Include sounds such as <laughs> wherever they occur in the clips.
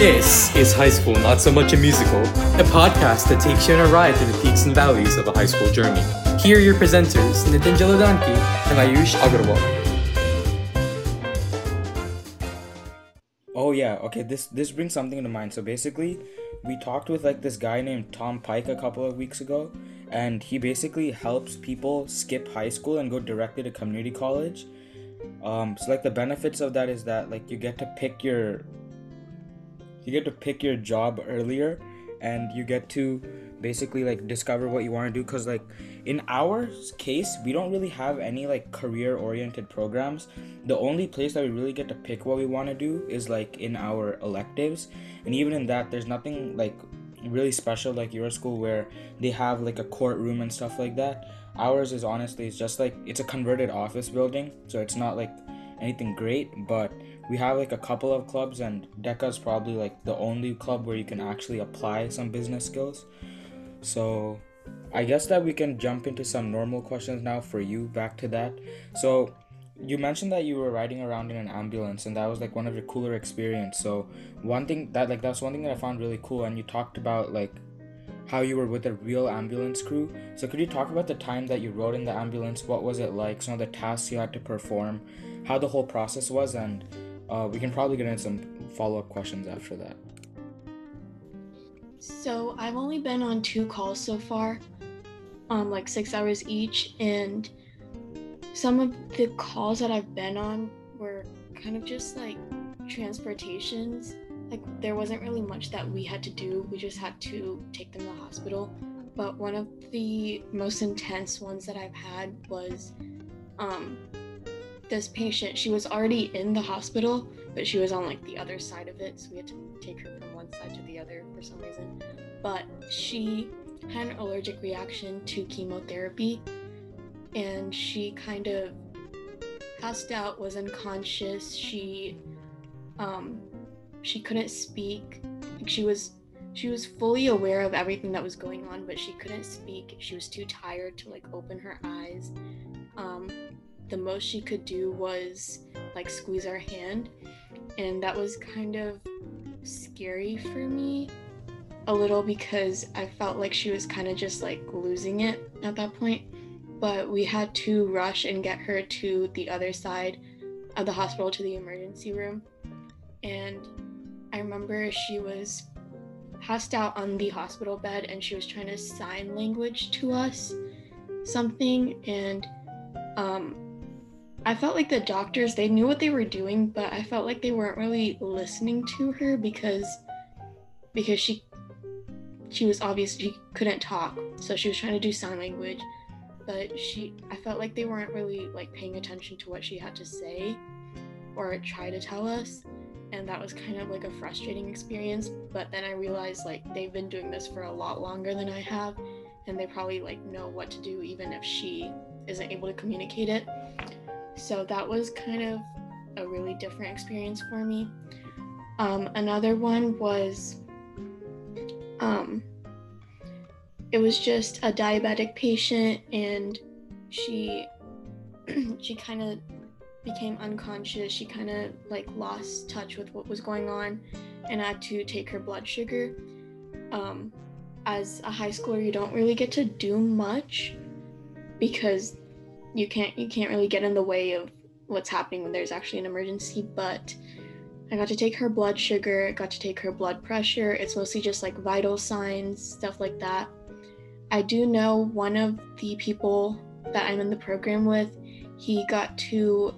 This is High School Not So Much a Musical, a podcast that takes you on a ride through the peaks and valleys of a high school journey. Here are your presenters, Nitin Jaladanki and Ayush Agarwal. Oh yeah, okay, this this brings something to mind. So basically, we talked with like this guy named Tom Pike a couple of weeks ago, and he basically helps people skip high school and go directly to community college. Um, so like the benefits of that is that like you get to pick your you get to pick your job earlier and you get to basically like discover what you want to do because like in our case we don't really have any like career oriented programs. The only place that we really get to pick what we want to do is like in our electives. And even in that there's nothing like really special like your school where they have like a courtroom and stuff like that. Ours is honestly it's just like it's a converted office building so it's not like anything great but we have like a couple of clubs and DECA is probably like the only club where you can actually apply some business skills. So i guess that we can jump into some normal questions now for you back to that. So you mentioned that you were riding around in an ambulance and that was like one of your cooler experience. So one thing that like that's one thing that i found really cool and you talked about like how you were with a real ambulance crew. So could you talk about the time that you rode in the ambulance? What was it like? Some of the tasks you had to perform? How the whole process was? And uh, we can probably get into some follow-up questions after that So I've only been on two calls so far, um, like six hours each, and some of the calls that I've been on were kind of just like transportations. Like there wasn't really much that we had to do. We just had to take them to the hospital. But one of the most intense ones that I've had was um, this patient. She was already in the hospital, but she was on like the other side of it, so we had to take her from one side to the other for some reason. But she had an allergic reaction to chemotherapy, and she kind of passed out, was unconscious. She um, she couldn't speak. She was she was fully aware of everything that was going on, but she couldn't speak. She was too tired to like open her eyes. Um, the most she could do was like squeeze our hand, and that was kind of scary for me a little because I felt like she was kind of just like losing it at that point. But we had to rush and get her to the other side of the hospital to the emergency room. And I remember she was passed out on the hospital bed and she was trying to sign language to us something and um I felt like the doctors they knew what they were doing but I felt like they weren't really listening to her because because she she was obviously couldn't talk so she was trying to do sign language. But she I felt like they weren't really like paying attention to what she had to say or try to tell us and that was kind of like a frustrating experience. But then i realized like they've been doing this for a lot longer than i have and they probably like know what to do even if she isn't able to communicate it so that was kind of a really different experience for me um, another one was um, it was just a diabetic patient and she <clears throat> she kind of became unconscious. She kind of like lost touch with what was going on and had to take her blood sugar. Um, as a high schooler, you don't really get to do much because you can't you can't really get in the way of what's happening when there's actually an emergency. But I got to take her blood sugar, got to take her blood pressure. It's mostly just like vital signs, stuff like that. I do know one of the people that I'm in the program with, he got to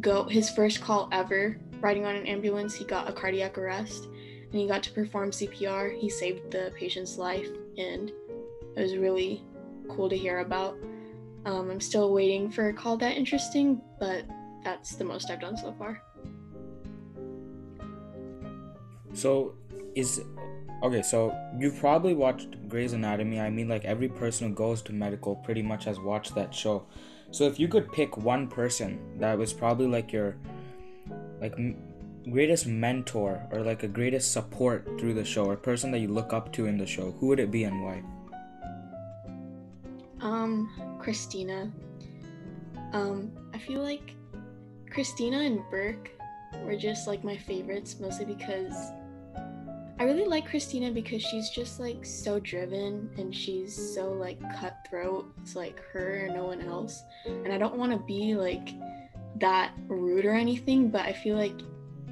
go his first call ever riding on an ambulance. He got a cardiac arrest and he got to perform CPR. He saved the patient's life and it was really cool to hear about. Um, I'm still waiting for a call that interesting, but that's the most I've done so far. So is okay, so you've probably watched Grey's Anatomy. I mean like every person who goes to medical pretty much has watched that show. So if you could pick one person that was probably like your like m- greatest mentor or like a greatest support through the show or person that you look up to in the show, who would it be and why? Um, Cristina. Um, I feel like Cristina and Burke were just like my favorites, mostly because I really like Cristina because she's just like so driven and she's so like cutthroat. It's like her or no one else. And I don't want to be like that rude or anything, but I feel like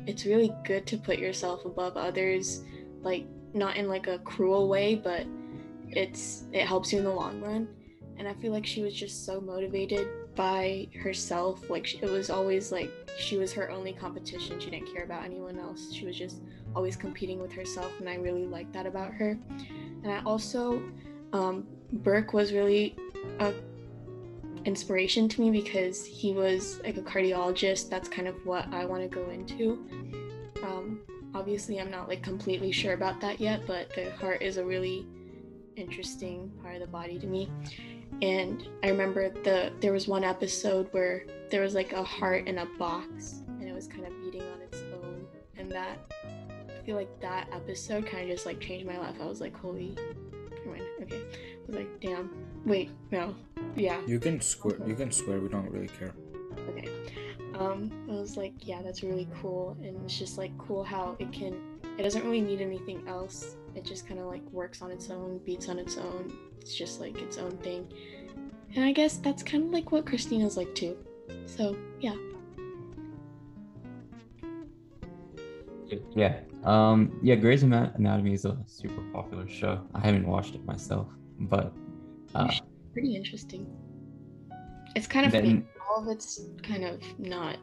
it's really good to put yourself above others, like not in like a cruel way, but it's it helps you in the long run. And I feel like she was just so motivated by herself. Like she, it was always like she was her only competition. She didn't care about anyone else. She was just always competing with herself, and I really like that about her. And I also, um, Burke was really a inspiration to me because he was like a cardiologist. That's kind of what I want to go into. Um, obviously, I'm not like completely sure about that yet, but the heart is a really interesting part of the body to me. And I remember the there was one episode where there was like a heart in a box and it was kind of beating on its own and that I feel like that episode kind of just like changed my life. I was like, holy, okay. I was like, damn. Wait, no, yeah. You can swear. You can swear. We don't really care. Okay. Um, I was like, yeah, that's really cool, and it's just like cool how it can. It doesn't really need anything else. It just kind of like works on its own, beats on its own. It's just like its own thing. And I guess that's kind of like what Cristina's like too. So yeah. Yeah. Um, yeah, Grey's Anatomy is a super popular show. I haven't watched it myself, but uh, pretty interesting. It's kind of then, funny. All of it's kind of not.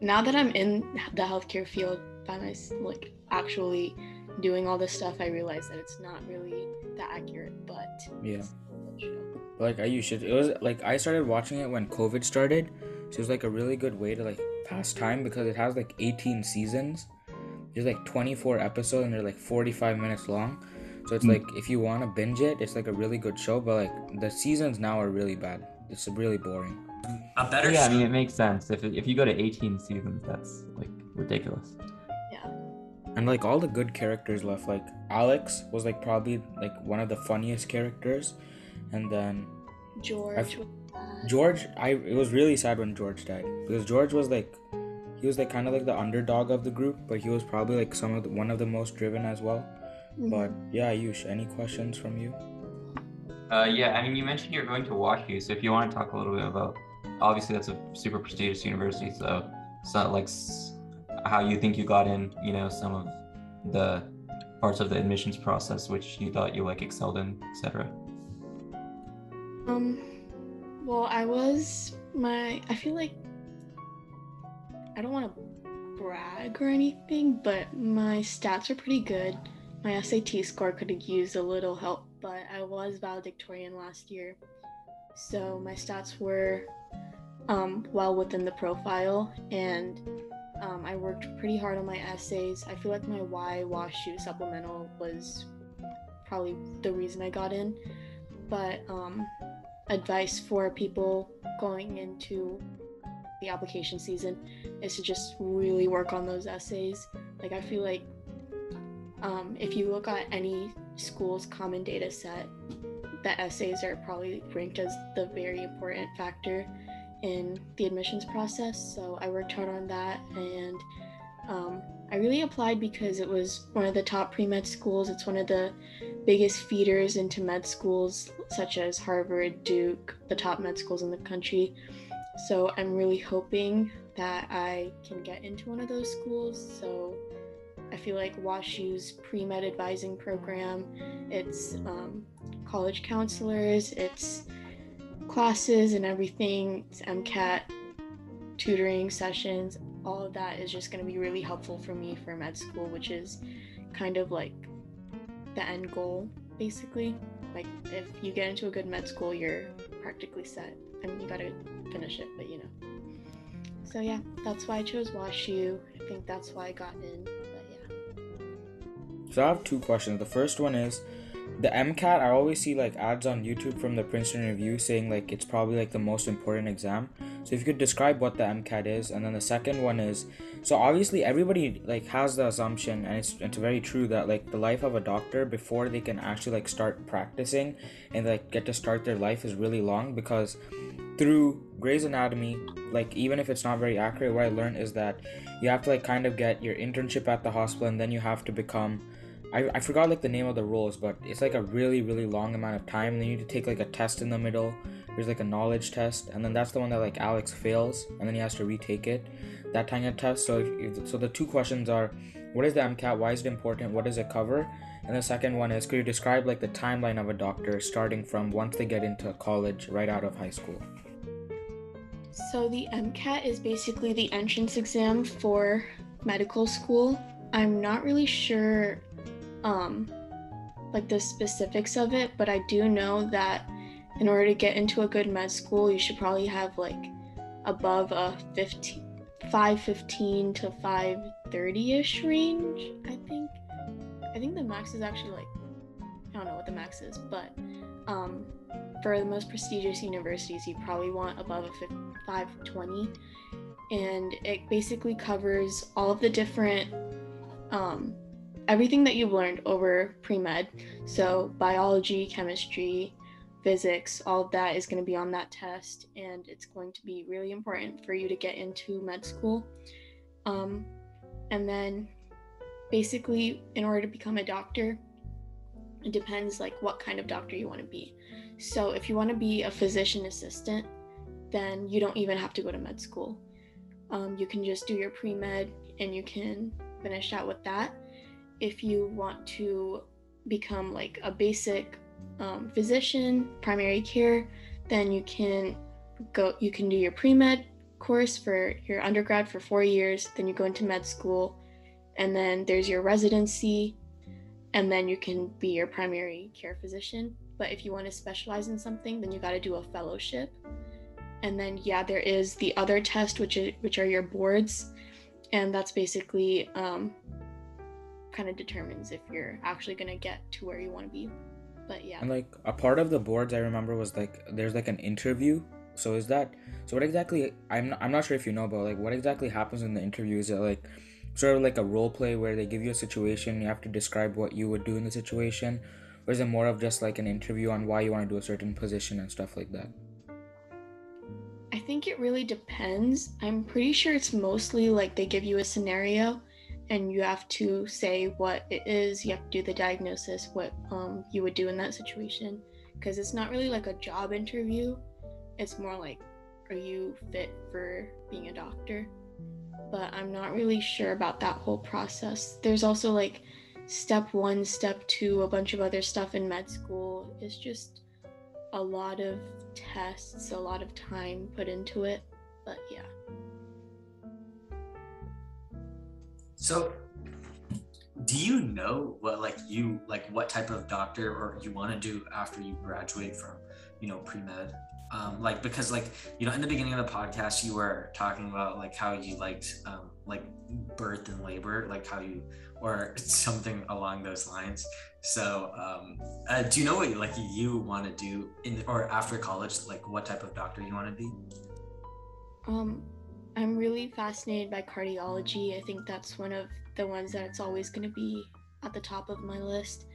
Now that I'm in the healthcare field by myself, like actually doing all this stuff, I realize that it's not really that accurate. But yeah, like I used it was like I started watching it when COVID started, so it was like a really good way to like pass time because it has like 18 seasons there's like 24 episodes and they're like 45 minutes long. So it's mm. like if you want to binge it, it's like a really good show. But like the seasons now are really bad. It's really boring. A better. Yeah, show. I mean it makes sense. If if you go to 18 seasons, that's like ridiculous. Yeah. And like all the good characters left. Like Alex was like probably like one of the funniest characters, and then George. George, I it was really sad when George died because George was like he was like kind of like the underdog of the group, but he was probably like some of the, one of the most driven as well. Mm-hmm. But yeah, Ayush, any questions from you? Uh, yeah, I mean, you mentioned you're going to WashU, so if you want to talk a little bit about, obviously that's a super prestigious university, so it's not like how you think you got in, you know, some of the parts of the admissions process which you thought you like excelled in, etc. Um, well, I was my, I feel like I don't want to brag or anything, but my stats are pretty good. My SAT score could have used a little help, but I was valedictorian last year. So my stats were um, well within the profile, and um, I worked pretty hard on my essays. I feel like my Y WashU supplemental was probably the reason I got in. But um, advice for people going into the application season is to just really work on those essays. Like I feel like um, if you look at any school's common data set, the essays are probably ranked as the very important factor in the admissions process. So I worked hard on that and um, I really applied because it was one of the top pre med schools. It's one of the biggest feeders into med schools, such as Harvard, Duke, the top med schools in the country. So I'm really hoping that I can get into one of those schools. So I feel like WashU's pre med advising program, it's um, college counselors, it's classes and everything, MCAT tutoring sessions. All of that is just going to be really helpful for me for med school, which is kind of like the end goal, basically. Like, if you get into a good med school, you're practically set. I mean, you gotta finish it, but you know. So yeah, that's why I chose WashU. I think that's why I got in. But yeah. So I have two questions. The first one is the MCAT. I always see like ads on YouTube from the Princeton Review saying like it's probably like the most important exam. So if you could describe what the MCAT is, and then the second one is so obviously everybody like has the assumption, and it's it's very true that like the life of a doctor before they can actually like start practicing and like get to start their life is really long because through Grey's Anatomy, like even if it's not very accurate, what I learned is that you have to like kind of get your internship at the hospital and then you have to become I, I forgot like the name of the roles, but it's like a really really long amount of time. And then you need to take like a test in the middle. There's like a knowledge test, and then that's the one that like Alex fails, and then he has to retake it. That kind of test. So if, if, so the two questions are, what is the MCAT? Why is it important? What does it cover? And the second one is, could you describe like the timeline of a doctor starting from once they get into college, right out of high school? So the MCAT is basically the entrance exam for medical school. I'm not really sure um like the specifics of it, but I do know that in order to get into a good med school, you should probably have like above a 15 515 to 530ish range, I think. I think the max is actually like I don't know what the max is, but um, for the most prestigious universities, you probably want above a 520, and it basically covers all of the different um, everything that you've learned over pre med. So biology, chemistry, physics, all of that is going to be on that test, and it's going to be really important for you to get into med school. Um, and then basically in order to become a doctor it depends like what kind of doctor you want to be so if you want to be a physician assistant then you don't even have to go to med school um, you can just do your pre-med and you can finish out with that if you want to become like a basic um, physician primary care then you can go you can do your pre-med course for your undergrad for four years then you go into med school and then there's your residency and then you can be your primary care physician. But if you want to specialize in something then you got to do a fellowship. And then yeah there is the other test which is which are your boards and that's basically um, kind of determines if you're actually going to get to where you want to be. But yeah. And like a part of the boards I remember was like there's like an interview. So is that so what exactly I'm not, I'm not sure if you know but like what exactly happens in the interview? Is it like sort of like a role play where they give you a situation you have to describe what you would do in the situation? Or is it more of just like an interview on why you want to do a certain position and stuff like that? I think it really depends. I'm pretty sure it's mostly like they give you a scenario and you have to say what it is. You have to do the diagnosis, what um, you would do in that situation. Because it's not really like a job interview, it's more like, are you fit for being a doctor? But I'm not really sure about that whole process. There's also like step one, step two, a bunch of other stuff in med school. It's just a lot of tests, a lot of time put into it. But yeah. So, do you know what like you like what type of doctor or you want to do after you graduate from you know pre med? Um, like because like you know in the beginning of the podcast you were talking about like how you liked um, like birth and labor like how you or <laughs> something along those lines so um, uh, do you know what like you want to do in or after college like what type of doctor you want to be Um, I'm really fascinated by cardiology. I think that's one of the ones that's always going to be at the top of my list,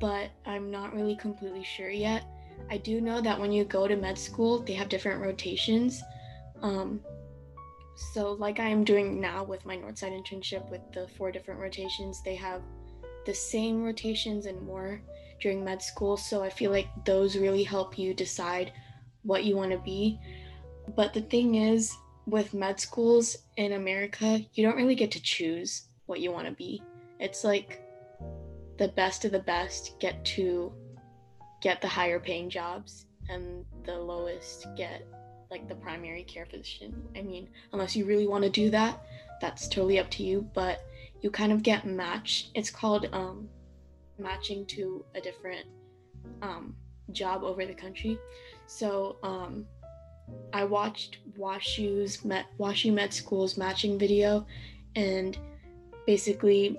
but I'm not really completely sure yet. I do know that when you go to med school, they have different rotations. Um, so, like I am doing now with my Northside internship with the four different rotations, they have the same rotations and more during med school. So, I feel like those really help you decide what you want to be. But the thing is, with med schools in America, you don't really get to choose what you want to be. It's like the best of the best get to get the higher paying jobs and the lowest get like the primary care physician. I mean, unless you really want to do that, that's totally up to you, but you kind of get matched. It's called um matching to a different um job over the country. So, um I watched WashU's WashU Med School's matching video, and basically,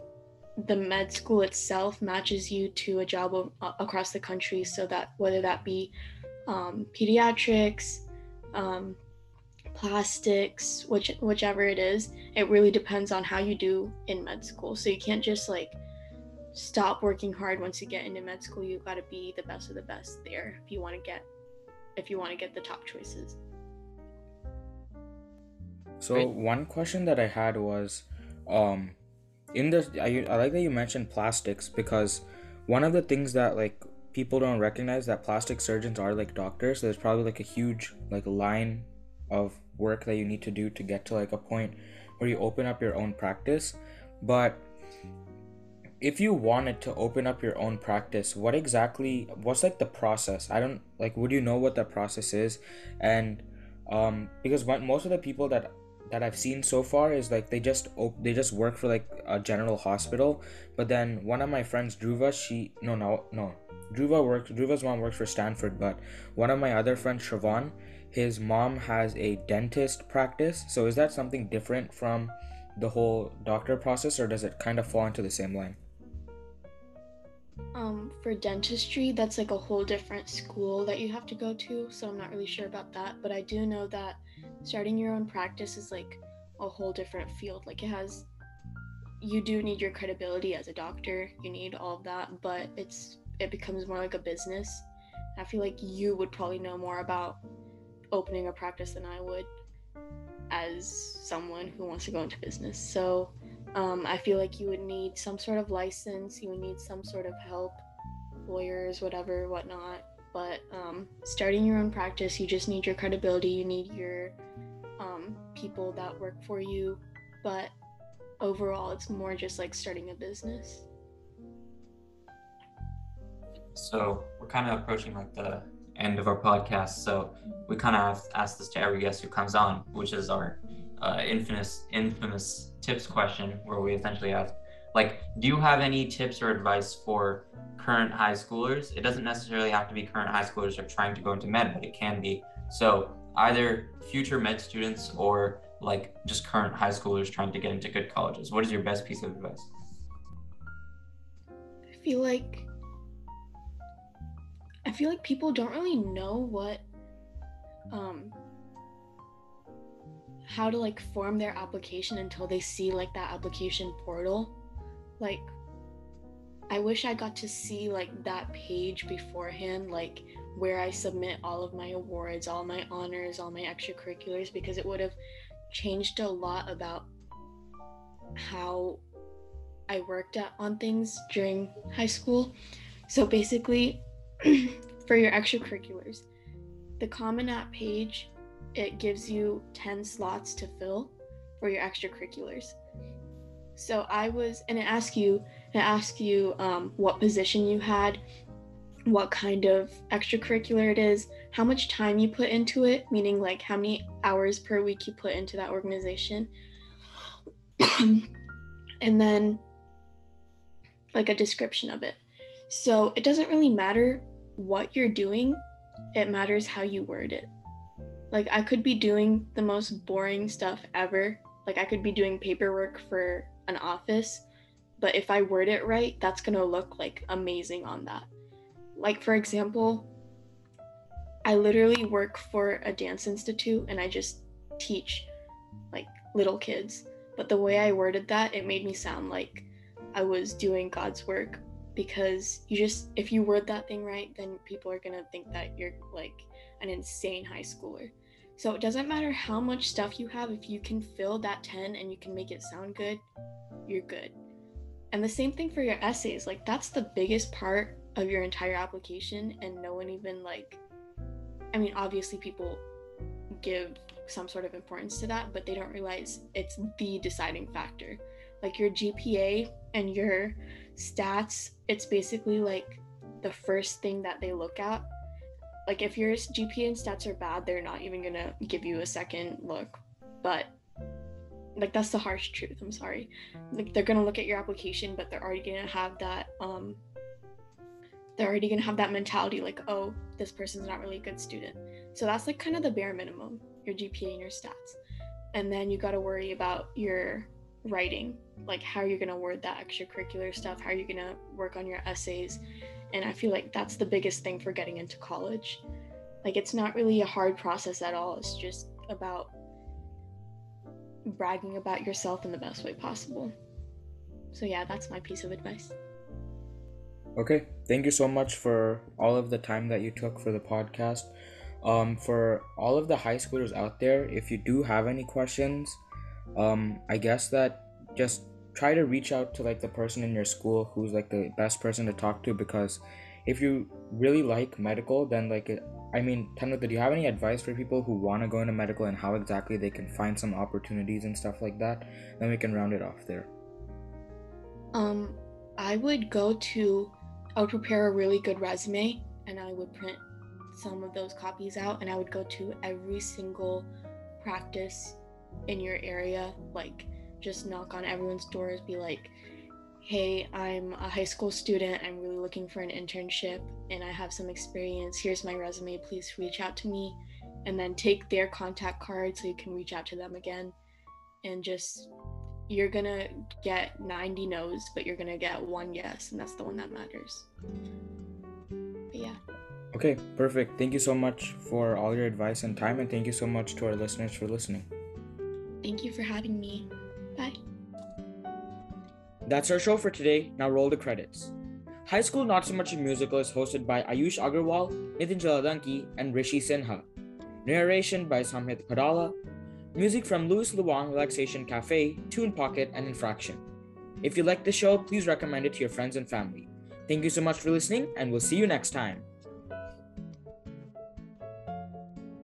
the med school itself matches you to a job across the country. So that whether that be um, pediatrics, um, plastics, which whichever it is, it really depends on how you do in med school. So you can't just like stop working hard once you get into med school. You got to be the best of the best there if you want to get if you want to get the top choices. So Right. one question that I had was, um, in this I, I like that you mentioned plastics because one of the things that like people don't recognize that plastic surgeons are like doctors so there's probably like a huge like line of work that you need to do to get to like a point where you open up your own practice but if you wanted to open up your own practice what exactly what's like the process i don't like would you know what the process is and um because what most of the people that that I've seen so far is like they just op- they just work for like a general hospital. But then one of my friends, Dhruva, she no no no, Dhruva works. Dhruva's mom works for Stanford, but one of my other friends, Shravan, his mom has a dentist practice. So is that something different from the whole doctor process, or does it kind of fall into the same line? Um, for dentistry, that's like a whole different school that you have to go to, so I'm not really sure about that. But I do know that starting your own practice is like a whole different field. Like it has you do need your credibility as a doctor. You need all of that, but it's it becomes more like a business. I feel like you would probably know more about opening a practice than I would as someone who wants to go into business. So um, I feel like you would need some sort of license, you would need some sort of help, lawyers, whatever, whatnot. But um, starting your own practice, you just need your credibility, you need your um, people that work for you. But overall, it's more just like starting a business. So we're kind of approaching like the end of our podcast. So we kind of ask this to every guest who comes on, which is our uh, infamous infamous tips question, where we essentially ask, like, do you have any tips or advice for current high schoolers? It doesn't necessarily have to be current high schoolers are trying to go into med, but it can be. So either future med students or like just current high schoolers trying to get into good colleges. What is your best piece of advice? I feel like I feel like people don't really know what um how to like form their application until they see like that application portal. Like I wish I got to see like that page beforehand, like where I submit all of my awards, all my honors, all my extracurriculars, because it would have changed a lot about how I worked at, on things during high school. So basically, <clears throat> for your extracurriculars, the Common App page it gives you 10 slots to fill for your extracurriculars. So I was, and it asks you, it asks you um, what position you had, what kind of extracurricular it is, how much time you put into it, meaning like how many hours per week you put into that organization, <clears throat> and then like a description of it. So it doesn't really matter what you're doing, it matters how you word it. Like I could be doing the most boring stuff ever. Like I could be doing paperwork for an office, but if I word it right, that's going to look like amazing on that. Like for example, I literally work for a dance institute and I just teach like little kids. But the way I worded that, it made me sound like I was doing God's work because you just if you word that thing right, then people are going to think that you're like an insane high schooler. So it doesn't matter how much stuff you have, if you can fill that 10 and you can make it sound good, you're good. And the same thing for your essays. Like, that's the biggest part of your entire application, and no one even, like, I mean, obviously, people give some sort of importance to that, but they don't realize it's the deciding factor. Like, your GPA and your stats, it's basically like the first thing that they look at like if your GPA and stats are bad, they're not even gonna give you a second look. But like that's the harsh truth. I'm sorry. Like they're gonna look at your application, but they're already gonna have that um they're already gonna have that mentality like, oh, this person's not really a good student. So that's like kind of the bare minimum, your GPA and your stats. And then you gotta worry about your writing, like how you're gonna word that extracurricular stuff, how you're gonna work on your essays, and I feel like that's the biggest thing for getting into college. Like, it's not really a hard process at all. It's just about bragging about yourself in the best way possible. So, yeah, that's my piece of advice. Okay, thank you so much for all of the time that you took for the podcast. Um, for all of the high schoolers out there, if you do have any questions, um, I guess that just try to reach out to like the person in your school who's like the best person to talk to because if you really like medical then like i mean Tanwita, do you have any advice for people who want to go into medical and how exactly they can find some opportunities and stuff like that then we can round it off there Um, I would go to, I would prepare a really good resume and I would print some of those copies out and I would go to every single practice in your area. Like, just knock on everyone's doors, be like, hey, I'm a high school student. I'm really looking for an internship and I have some experience. Here's my resume. Please reach out to me. And then take their contact card so you can reach out to them again. And just, you're gonna get 90 no's, but you're gonna get one yes, and that's the one that matters. But yeah. okay perfect thank you so much for all your advice and time and thank you so much to our listeners for listening Thank you for having me. Bye. That's our show for today. Now roll the credits. High School Not So Much a Musical is hosted by Ayush Agarwal, Nitin Jaladanki, and Rishi Sinha. Narration by Samhit Kadala. Music from Louis Luang Relaxation Cafe, Tune Pocket, and Infraction. If you like the show, please recommend it to your friends and family. Thank you so much for listening, and we'll see you next time.